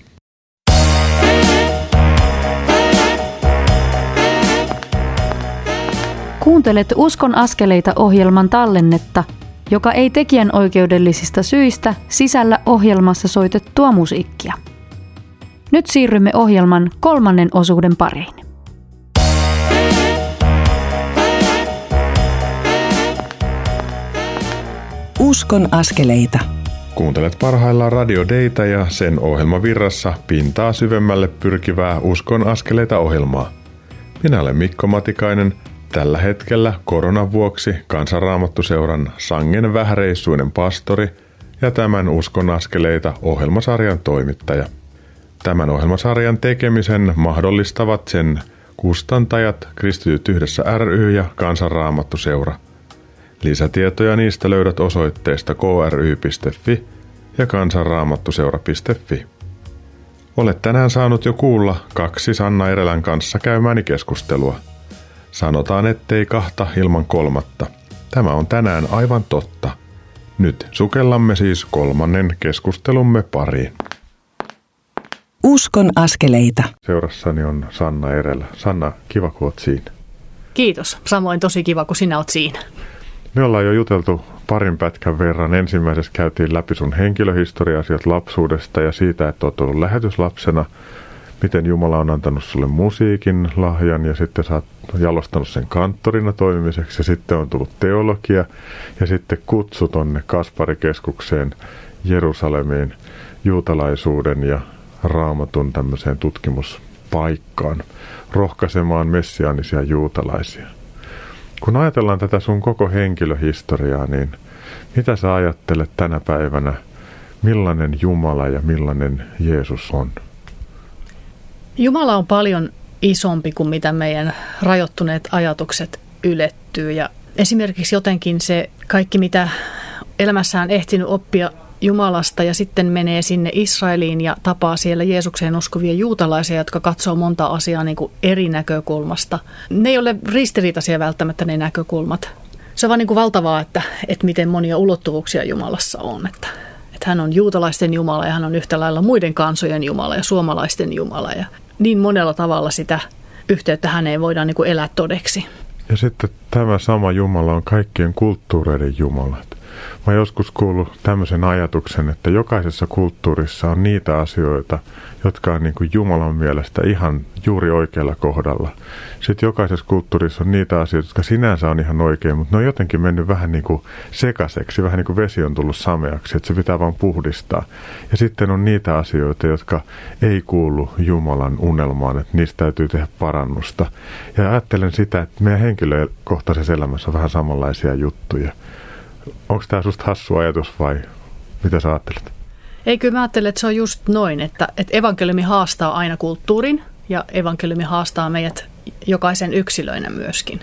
Kuuntelet Uskon askeleita ohjelman tallennetta – joka ei tekijän oikeudellisista syistä sisällä ohjelmassa soitettua musiikkia. Nyt siirrymme ohjelman kolmannen osuuden pariin. Uskon askeleita. Kuuntelet parhaillaan Radio Deita ja sen ohjelmavirrassa pintaa syvemmälle pyrkivää Uskon askeleita ohjelmaa. Minä olen Mikko Matikainen – Tällä hetkellä koronan vuoksi kansanraamattuseuran sangen vähäreissuinen pastori ja tämän uskon askeleita ohjelmasarjan toimittaja. Tämän ohjelmasarjan tekemisen mahdollistavat sen kustantajat Kristityt yhdessä ry ja kansanraamattuseura. Lisätietoja niistä löydät osoitteesta kry.fi ja kansanraamattuseura.fi. Olet tänään saanut jo kuulla kaksi Sanna Erelän kanssa käymäni keskustelua – Sanotaan, ettei kahta ilman kolmatta. Tämä on tänään aivan totta. Nyt sukellamme siis kolmannen keskustelumme pariin. Uskon askeleita. Seurassani on Sanna Erellä. Sanna, kiva kun oot siinä. Kiitos. Samoin tosi kiva, kun sinä oot siinä. Me ollaan jo juteltu parin pätkän verran. Ensimmäisessä käytiin läpi sun henkilöhistoriasiat lapsuudesta ja siitä, että oot ollut lähetyslapsena – miten Jumala on antanut sulle musiikin lahjan ja sitten sä oot jalostanut sen kanttorina toimimiseksi ja sitten on tullut teologia ja sitten kutsu tonne Kasparikeskukseen Jerusalemiin juutalaisuuden ja raamatun tämmöiseen tutkimuspaikkaan rohkaisemaan messiaanisia juutalaisia. Kun ajatellaan tätä sun koko henkilöhistoriaa, niin mitä sä ajattelet tänä päivänä, millainen Jumala ja millainen Jeesus on? Jumala on paljon isompi kuin mitä meidän rajoittuneet ajatukset ylettyy. Ja esimerkiksi jotenkin se kaikki, mitä elämässään ehtinyt oppia Jumalasta ja sitten menee sinne Israeliin ja tapaa siellä Jeesukseen uskovia juutalaisia, jotka katsoo monta asiaa niin kuin eri näkökulmasta. Ne ei ole ristiriitaisia välttämättä ne näkökulmat. Se on vaan niin kuin valtavaa, että, että miten monia ulottuvuuksia Jumalassa on. Että, että hän on juutalaisten Jumala ja hän on yhtä lailla muiden kansojen Jumala ja suomalaisten Jumala. Ja niin monella tavalla sitä yhteyttä häneen voidaan niin kuin elää todeksi. Ja sitten tämä sama Jumala on kaikkien kulttuureiden Jumala. Mä joskus kuullut tämmöisen ajatuksen, että jokaisessa kulttuurissa on niitä asioita, jotka on niin kuin Jumalan mielestä ihan juuri oikealla kohdalla. Sitten jokaisessa kulttuurissa on niitä asioita, jotka sinänsä on ihan oikein, mutta ne on jotenkin mennyt vähän niin kuin sekaiseksi, vähän niin kuin vesi on tullut sameaksi, että se pitää vaan puhdistaa. Ja sitten on niitä asioita, jotka ei kuulu Jumalan unelmaan, että niistä täytyy tehdä parannusta. Ja ajattelen sitä, että meidän henkilökohtaisessa elämässä on vähän samanlaisia juttuja. Onko tämä susta hassu ajatus vai mitä sä ajattelet? Ei, kyllä mä ajattelen, että se on just noin, että, että evankeliumi haastaa aina kulttuurin ja evankeliumi haastaa meidät jokaisen yksilöinä myöskin.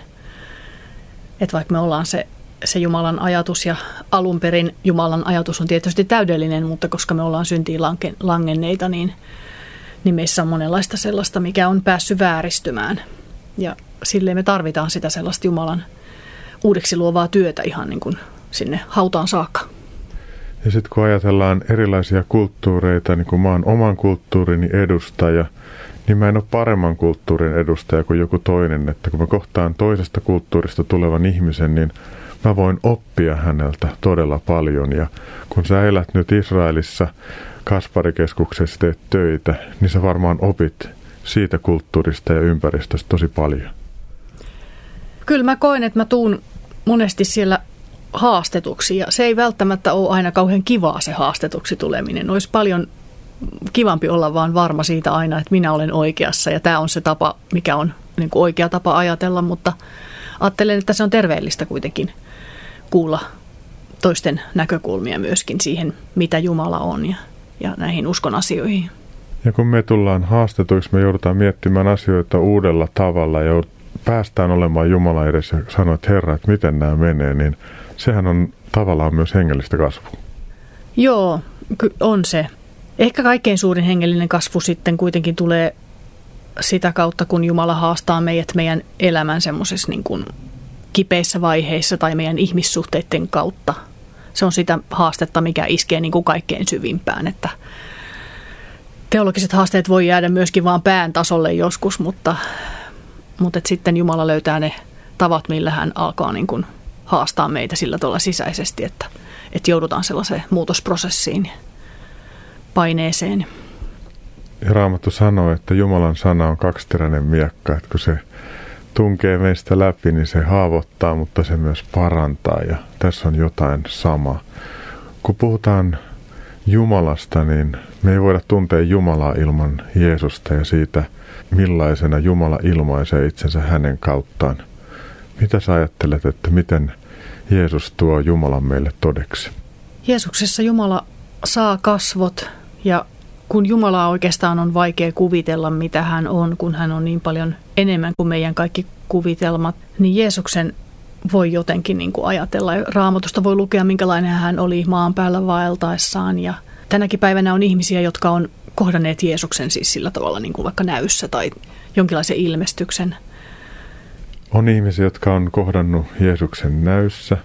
Että vaikka me ollaan se, se Jumalan ajatus ja alun perin Jumalan ajatus on tietysti täydellinen, mutta koska me ollaan syntiin langenneita, niin, niin meissä on monenlaista sellaista, mikä on päässyt vääristymään. Ja silleen me tarvitaan sitä sellaista Jumalan uudeksi luovaa työtä ihan niin kuin sinne hautaan saakka. Ja sitten kun ajatellaan erilaisia kulttuureita, niin kun mä oon oman kulttuurini edustaja, niin mä en ole paremman kulttuurin edustaja kuin joku toinen. Että kun mä kohtaan toisesta kulttuurista tulevan ihmisen, niin mä voin oppia häneltä todella paljon. Ja kun sä elät nyt Israelissa Kasparikeskuksessa teet töitä, niin sä varmaan opit siitä kulttuurista ja ympäristöstä tosi paljon. Kyllä mä koen, että mä tuun monesti siellä haastetuksi ja se ei välttämättä ole aina kauhean kivaa se haastetuksi tuleminen. Olisi paljon kivampi olla vaan varma siitä aina, että minä olen oikeassa ja tämä on se tapa, mikä on niin kuin oikea tapa ajatella, mutta ajattelen, että se on terveellistä kuitenkin kuulla toisten näkökulmia myöskin siihen, mitä Jumala on ja, ja näihin uskon asioihin. Ja kun me tullaan haastetuiksi, me joudutaan miettimään asioita uudella tavalla ja päästään olemaan Jumala edessä ja sanoa, että Herra, että miten nämä menee, niin sehän on tavallaan myös hengellistä kasvua. Joo, on se. Ehkä kaikkein suurin hengellinen kasvu sitten kuitenkin tulee sitä kautta, kun Jumala haastaa meidät meidän elämän semmoisessa niin kuin kipeissä vaiheissa tai meidän ihmissuhteiden kautta. Se on sitä haastetta, mikä iskee niin kuin kaikkein syvimpään, että teologiset haasteet voi jäädä myöskin vaan pään tasolle joskus, mutta, mutta et sitten Jumala löytää ne tavat, millä hän alkaa niin kuin haastaa meitä sillä tavalla sisäisesti, että, että joudutaan sellaiseen muutosprosessiin, paineeseen. Ja Raamattu sanoo, että Jumalan sana on kaksiteräinen miekka, että kun se tunkee meistä läpi, niin se haavoittaa, mutta se myös parantaa ja tässä on jotain samaa. Kun puhutaan Jumalasta, niin me ei voida tuntea Jumalaa ilman Jeesusta ja siitä, millaisena Jumala ilmaisee itsensä hänen kauttaan – mitä sä ajattelet, että miten Jeesus tuo Jumalan meille todeksi? Jeesuksessa Jumala saa kasvot ja kun Jumala oikeastaan on vaikea kuvitella, mitä hän on, kun hän on niin paljon enemmän kuin meidän kaikki kuvitelmat, niin Jeesuksen voi jotenkin niin kuin ajatella. Raamatusta voi lukea, minkälainen hän oli maan päällä vaeltaessaan. Ja tänäkin päivänä on ihmisiä, jotka on kohdanneet Jeesuksen siis sillä tavalla niin kuin vaikka näyssä tai jonkinlaisen ilmestyksen – on ihmisiä, jotka on kohdannut Jeesuksen näyssä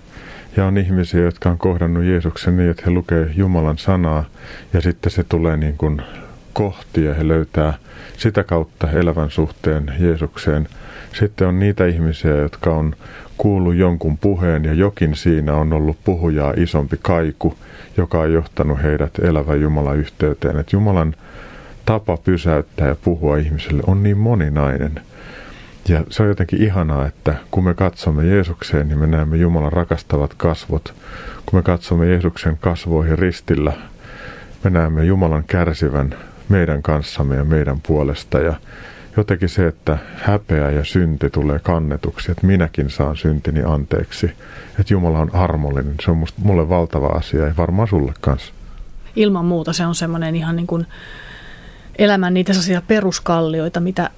ja on ihmisiä, jotka on kohdannut Jeesuksen niin, että he lukee Jumalan sanaa ja sitten se tulee niin kuin kohti ja he löytää sitä kautta elävän suhteen Jeesukseen. Sitten on niitä ihmisiä, jotka on kuullut jonkun puheen ja jokin siinä on ollut puhujaa isompi kaiku, joka on johtanut heidät elävän Jumalan yhteyteen. Että Jumalan tapa pysäyttää ja puhua ihmiselle on niin moninainen – ja se on jotenkin ihanaa, että kun me katsomme Jeesukseen, niin me näemme Jumalan rakastavat kasvot. Kun me katsomme Jeesuksen kasvoihin ristillä, me näemme Jumalan kärsivän meidän kanssamme ja meidän puolesta. Ja jotenkin se, että häpeä ja synti tulee kannetuksi, että minäkin saan syntini anteeksi. Että Jumala on armollinen, se on musta, mulle valtava asia ja varmaan sulle kanssa. Ilman muuta se on semmoinen ihan niin kuin elämän niitä sellaisia peruskallioita, mitä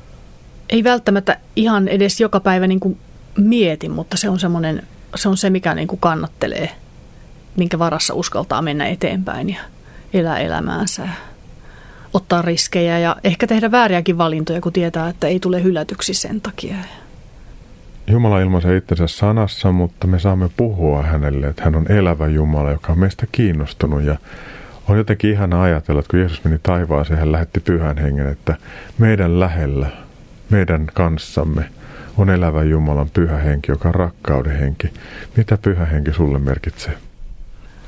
ei välttämättä ihan edes joka päivä niin kuin mieti, mutta se on, semmoinen, se, on se, mikä niin kuin kannattelee, minkä varassa uskaltaa mennä eteenpäin ja elää elämäänsä ottaa riskejä ja ehkä tehdä vääriäkin valintoja, kun tietää, että ei tule hylätyksi sen takia. Jumala ilmaisee itsensä sanassa, mutta me saamme puhua hänelle, että hän on elävä Jumala, joka on meistä kiinnostunut. Ja on jotenkin ihana ajatella, että kun Jeesus meni taivaaseen, hän lähetti pyhän hengen, että meidän lähellä, meidän kanssamme on elävä Jumalan pyhä henki, joka on rakkauden henki. Mitä pyhä henki sulle merkitsee?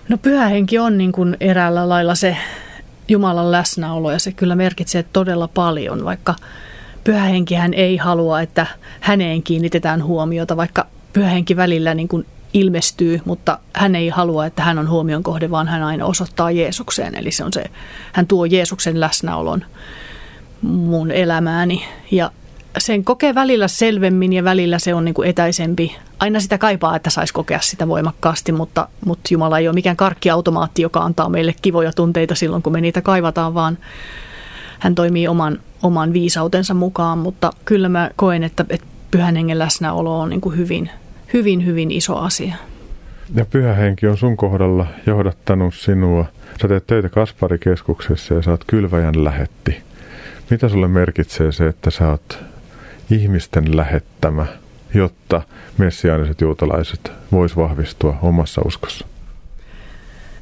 No pyhä henki on niin kuin eräällä lailla se Jumalan läsnäolo ja se kyllä merkitsee todella paljon, vaikka pyhähenkihän ei halua, että häneen kiinnitetään huomiota, vaikka pyhähenki välillä niin kuin ilmestyy, mutta hän ei halua, että hän on huomion kohde, vaan hän aina osoittaa Jeesukseen. Eli se on se, hän tuo Jeesuksen läsnäolon mun elämääni ja sen kokee välillä selvemmin ja välillä se on niin kuin etäisempi. Aina sitä kaipaa, että saisi kokea sitä voimakkaasti, mutta, mutta Jumala ei ole mikään karkkiautomaatti, joka antaa meille kivoja tunteita silloin, kun me niitä kaivataan, vaan hän toimii oman, oman viisautensa mukaan. Mutta kyllä mä koen, että, että pyhän hengen läsnäolo on niin kuin hyvin, hyvin, hyvin iso asia. Ja pyhä henki on sun kohdalla johdattanut sinua. Sä teet töitä Kasparikeskuksessa ja sä oot kylväjän lähetti. Mitä sulle merkitsee se, että sä oot ihmisten lähettämä, jotta messiaaniset juutalaiset vois vahvistua omassa uskossa?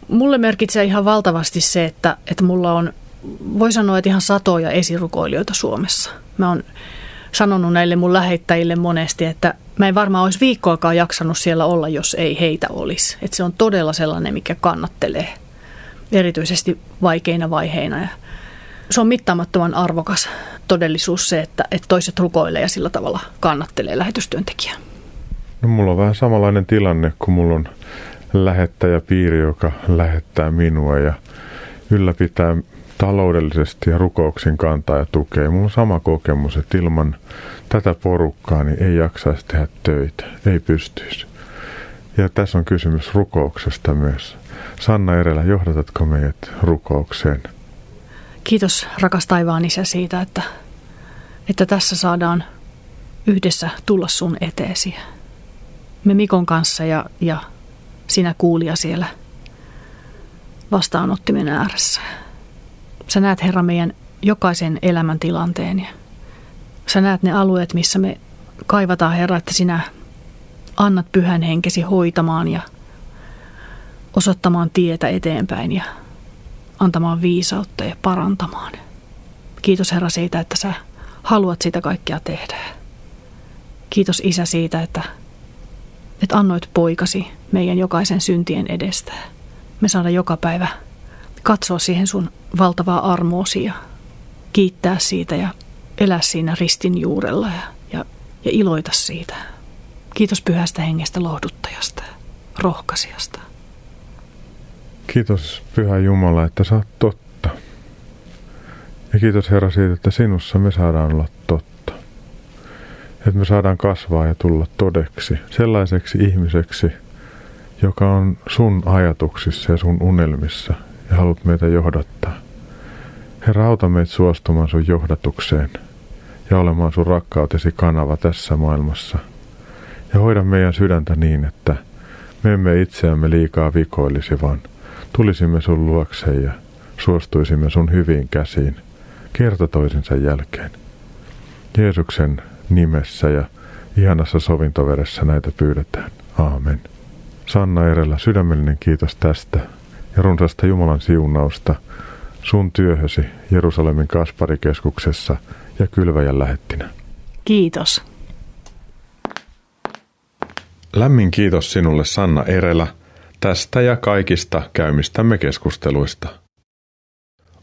Mulle merkitsee ihan valtavasti se, että, että mulla on, voi sanoa, että ihan satoja esirukoilijoita Suomessa. Mä oon sanonut näille mun lähettäjille monesti, että mä en varmaan olisi viikkoakaan jaksanut siellä olla, jos ei heitä olisi. Että se on todella sellainen, mikä kannattelee, erityisesti vaikeina vaiheina. Ja se on mittaamattoman arvokas todellisuus se, että, että toiset rukoilee ja sillä tavalla kannattelee lähetystyöntekijää. No mulla on vähän samanlainen tilanne, kun mulla on lähettäjäpiiri, joka lähettää minua ja ylläpitää taloudellisesti ja rukouksin kantaa ja tukee. Mulla on sama kokemus, että ilman tätä porukkaa niin ei jaksaisi tehdä töitä, ei pystyisi. Ja tässä on kysymys rukouksesta myös. Sanna Erelä, johdatatko meidät rukoukseen? Kiitos rakas taivaan isä siitä, että, että tässä saadaan yhdessä tulla sun eteesi. Me Mikon kanssa ja, ja sinä kuulija siellä vastaanottimen ääressä. Sä näet Herra meidän jokaisen elämäntilanteen ja sä näet ne alueet, missä me kaivataan Herra, että sinä annat pyhän henkesi hoitamaan ja osoittamaan tietä eteenpäin ja antamaan viisautta ja parantamaan. Kiitos Herra siitä, että sä haluat sitä kaikkea tehdä. Kiitos Isä siitä, että, että annoit poikasi meidän jokaisen syntien edestä. Me saadaan joka päivä katsoa siihen sun valtavaa armoosi ja kiittää siitä ja elää siinä ristin juurella ja, ja, ja iloita siitä. Kiitos pyhästä hengestä lohduttajasta, rohkaisijasta. Kiitos Pyhä Jumala, että sä oot totta. Ja kiitos Herra siitä, että sinussa me saadaan olla totta. Että me saadaan kasvaa ja tulla todeksi, sellaiseksi ihmiseksi, joka on sun ajatuksissa ja sun unelmissa ja haluat meitä johdattaa. Herra, auta meitä suostumaan sun johdatukseen ja olemaan sun rakkautesi kanava tässä maailmassa. Ja hoida meidän sydäntä niin, että me emme itseämme liikaa vikoilisi, vaan tulisimme sun luokseen ja suostuisimme sun hyviin käsiin kerta toisensa jälkeen. Jeesuksen nimessä ja ihanassa sovintoveressä näitä pyydetään. Aamen. Sanna Erellä sydämellinen kiitos tästä ja runsasta Jumalan siunausta sun työhösi Jerusalemin Kasparikeskuksessa ja kylväjän lähettinä. Kiitos. Lämmin kiitos sinulle Sanna Erelä tästä ja kaikista käymistämme keskusteluista.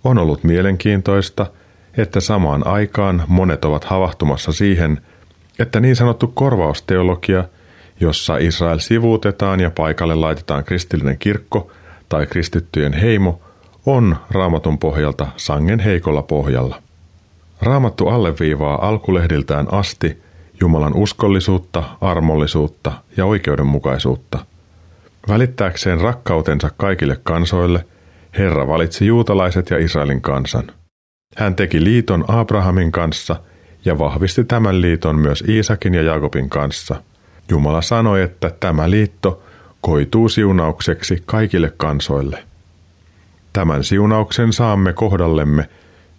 On ollut mielenkiintoista, että samaan aikaan monet ovat havahtumassa siihen, että niin sanottu korvausteologia, jossa Israel sivuutetaan ja paikalle laitetaan kristillinen kirkko tai kristittyjen heimo, on raamatun pohjalta sangen heikolla pohjalla. Raamattu alleviivaa alkulehdiltään asti Jumalan uskollisuutta, armollisuutta ja oikeudenmukaisuutta – Välittääkseen rakkautensa kaikille kansoille, Herra valitsi juutalaiset ja Israelin kansan. Hän teki liiton Abrahamin kanssa ja vahvisti tämän liiton myös Iisakin ja Jakobin kanssa, Jumala sanoi, että tämä liitto koituu siunaukseksi kaikille kansoille. Tämän siunauksen saamme kohdallemme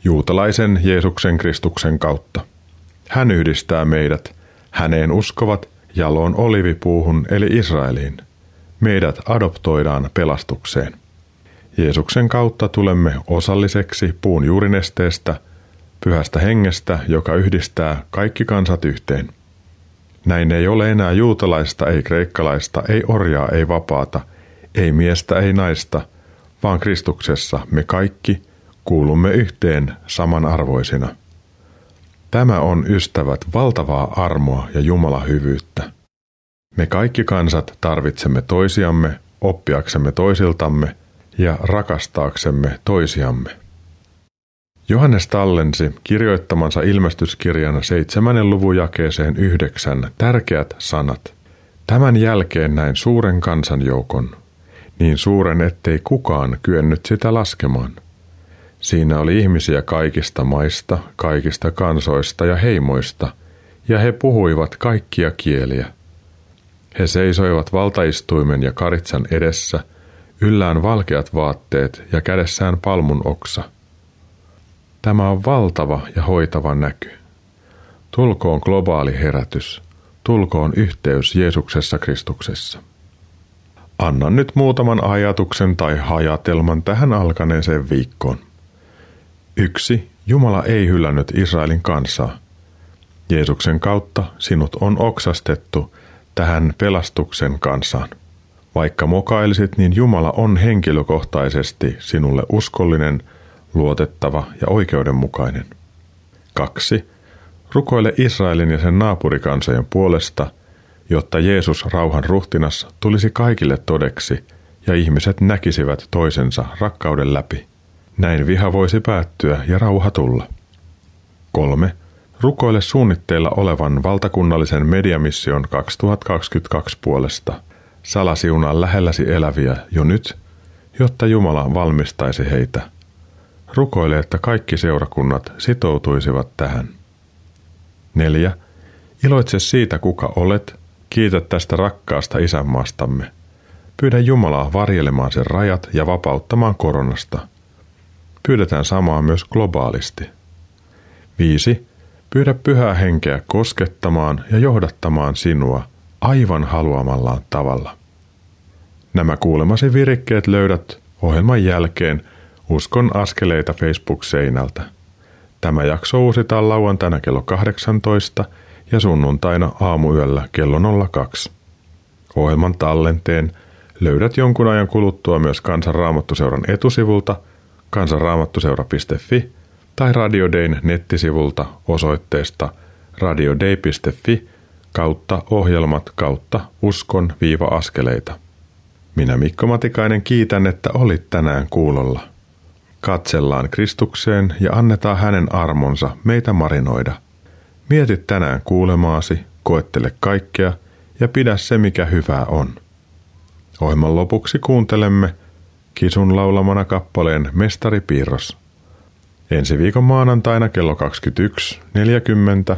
juutalaisen Jeesuksen Kristuksen kautta. Hän yhdistää meidät, häneen uskovat, jaloon olivipuuhun eli Israeliin. Meidät adoptoidaan pelastukseen. Jeesuksen kautta tulemme osalliseksi puun juurinesteestä, pyhästä hengestä, joka yhdistää kaikki kansat yhteen. Näin ei ole enää juutalaista, ei kreikkalaista, ei orjaa, ei vapaata, ei miestä, ei naista, vaan Kristuksessa me kaikki kuulumme yhteen samanarvoisina. Tämä on, ystävät, valtavaa armoa ja Jumalan hyvyyttä. Me kaikki kansat tarvitsemme toisiamme, oppiaksemme toisiltamme ja rakastaaksemme toisiamme. Johannes tallensi kirjoittamansa ilmestyskirjan seitsemännen luvun jakeeseen yhdeksän tärkeät sanat. Tämän jälkeen näin suuren kansanjoukon, niin suuren ettei kukaan kyennyt sitä laskemaan. Siinä oli ihmisiä kaikista maista, kaikista kansoista ja heimoista, ja he puhuivat kaikkia kieliä. He seisoivat valtaistuimen ja karitsan edessä, yllään valkeat vaatteet ja kädessään palmun oksa – Tämä on valtava ja hoitava näky. Tulkoon globaali herätys. Tulkoon yhteys Jeesuksessa Kristuksessa. Annan nyt muutaman ajatuksen tai hajatelman tähän alkaneeseen viikkoon. Yksi, Jumala ei hylännyt Israelin kansaa. Jeesuksen kautta sinut on oksastettu tähän pelastuksen kansaan. Vaikka mokailisit, niin Jumala on henkilökohtaisesti sinulle uskollinen – luotettava ja oikeudenmukainen. 2. Rukoile Israelin ja sen naapurikansojen puolesta, jotta Jeesus rauhan ruhtinas tulisi kaikille todeksi ja ihmiset näkisivät toisensa rakkauden läpi. Näin viha voisi päättyä ja rauha tulla. 3. Rukoile suunnitteilla olevan valtakunnallisen mediamission 2022 puolesta. Salasiunaa lähelläsi eläviä jo nyt, jotta Jumala valmistaisi heitä – Rukoile, että kaikki seurakunnat sitoutuisivat tähän. 4. Iloitse siitä, kuka olet. Kiitä tästä rakkaasta isänmaastamme. Pyydä Jumalaa varjelemaan sen rajat ja vapauttamaan koronasta. Pyydetään samaa myös globaalisti. 5. Pyydä pyhää henkeä koskettamaan ja johdattamaan sinua aivan haluamallaan tavalla. Nämä kuulemasi virikkeet löydät ohjelman jälkeen – Uskon askeleita Facebook-seinältä. Tämä jakso uusitaan lauantaina kello 18 ja sunnuntaina aamuyöllä kello 02. Ohjelman tallenteen löydät jonkun ajan kuluttua myös Kansanraamattuseuran etusivulta kansanraamattuseura.fi tai Radiodein nettisivulta osoitteesta radiodei.fi kautta ohjelmat kautta uskon viiva askeleita. Minä Mikko Matikainen kiitän, että olit tänään kuulolla. Katsellaan Kristukseen ja annetaan hänen armonsa meitä marinoida. Mieti tänään kuulemaasi, koettele kaikkea ja pidä se mikä hyvää on. Ohjelman lopuksi kuuntelemme Kisun laulamana kappaleen Mestari Piirros. Ensi viikon maanantaina kello 21.40